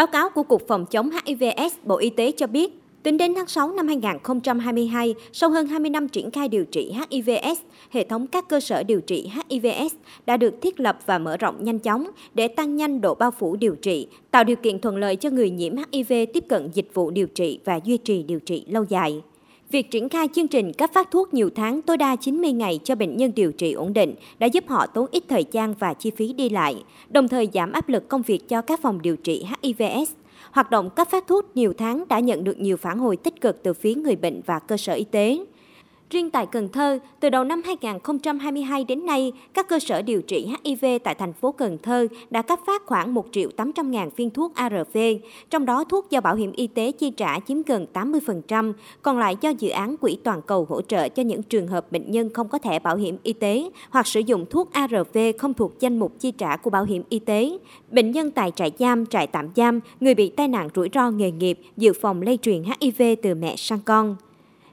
Báo cáo của Cục Phòng chống HIVS Bộ Y tế cho biết, tính đến tháng 6 năm 2022, sau hơn 20 năm triển khai điều trị HIVS, hệ thống các cơ sở điều trị HIVS đã được thiết lập và mở rộng nhanh chóng để tăng nhanh độ bao phủ điều trị, tạo điều kiện thuận lợi cho người nhiễm HIV tiếp cận dịch vụ điều trị và duy trì điều trị lâu dài. Việc triển khai chương trình cấp phát thuốc nhiều tháng tối đa 90 ngày cho bệnh nhân điều trị ổn định đã giúp họ tốn ít thời gian và chi phí đi lại, đồng thời giảm áp lực công việc cho các phòng điều trị HIVS. Hoạt động cấp phát thuốc nhiều tháng đã nhận được nhiều phản hồi tích cực từ phía người bệnh và cơ sở y tế. Riêng tại Cần Thơ, từ đầu năm 2022 đến nay, các cơ sở điều trị HIV tại thành phố Cần Thơ đã cấp phát khoảng 1 triệu 800 ngàn viên thuốc ARV, trong đó thuốc do Bảo hiểm Y tế chi trả chiếm gần 80%, còn lại do dự án Quỹ Toàn cầu hỗ trợ cho những trường hợp bệnh nhân không có thẻ bảo hiểm y tế hoặc sử dụng thuốc ARV không thuộc danh mục chi trả của Bảo hiểm Y tế. Bệnh nhân tại trại giam, trại tạm giam, người bị tai nạn rủi ro nghề nghiệp, dự phòng lây truyền HIV từ mẹ sang con.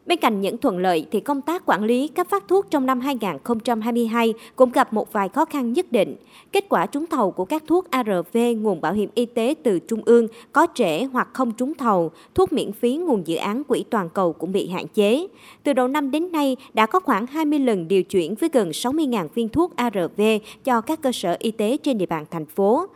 Bên cạnh những thuận lợi thì công tác quản lý cấp phát thuốc trong năm 2022 cũng gặp một vài khó khăn nhất định. Kết quả trúng thầu của các thuốc ARV nguồn bảo hiểm y tế từ trung ương có trễ hoặc không trúng thầu, thuốc miễn phí nguồn dự án quỹ toàn cầu cũng bị hạn chế. Từ đầu năm đến nay đã có khoảng 20 lần điều chuyển với gần 60.000 viên thuốc ARV cho các cơ sở y tế trên địa bàn thành phố.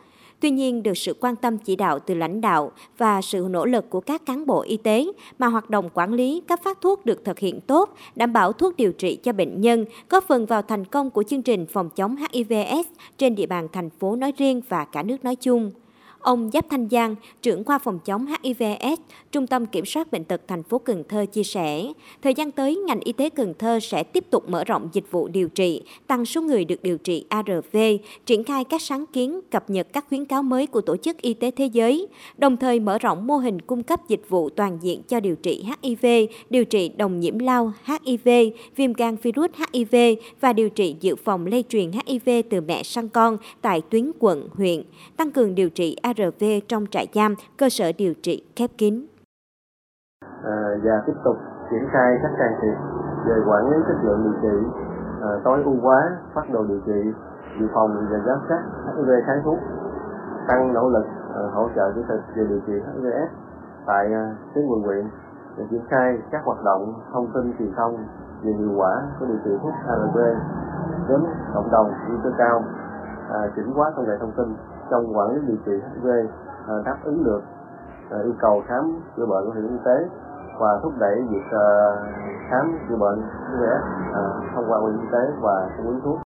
Tuy nhiên, được sự quan tâm chỉ đạo từ lãnh đạo và sự nỗ lực của các cán bộ y tế mà hoạt động quản lý cấp phát thuốc được thực hiện tốt, đảm bảo thuốc điều trị cho bệnh nhân, góp phần vào thành công của chương trình phòng chống HIVS trên địa bàn thành phố nói riêng và cả nước nói chung. Ông Giáp Thanh Giang, trưởng khoa phòng chống HIVS, Trung tâm Kiểm soát Bệnh tật thành phố Cần Thơ chia sẻ, thời gian tới ngành y tế Cần Thơ sẽ tiếp tục mở rộng dịch vụ điều trị, tăng số người được điều trị ARV, triển khai các sáng kiến, cập nhật các khuyến cáo mới của Tổ chức Y tế Thế giới, đồng thời mở rộng mô hình cung cấp dịch vụ toàn diện cho điều trị HIV, điều trị đồng nhiễm lao HIV, viêm gan virus HIV và điều trị dự phòng lây truyền HIV từ mẹ sang con tại tuyến quận, huyện, tăng cường điều trị ARV ARV trong trại giam, cơ sở điều trị khép kín. À, và tiếp tục triển khai các can thiệp về quản lý chất lượng điều trị, à, tối ưu hóa phát đồ điều trị, dự phòng và giám sát HIV kháng thuốc, tăng nỗ lực à, hỗ trợ kỹ thuật về điều trị HIVS tại à, tuyến quận huyện để triển khai các hoạt động thông tin truyền thông về hiệu quả của điều trị thuốc ARV đến cộng đồng nguy cơ cao, à, chỉnh hóa công nghệ thông tin trong quản lý điều trị HIV ờ, đáp ứng được ờ, yêu cầu khám chữa bệnh của hiểm y tế và thúc đẩy việc ờ, khám chữa bệnh HIV thông qua bảo y tế và cung ứng thuốc.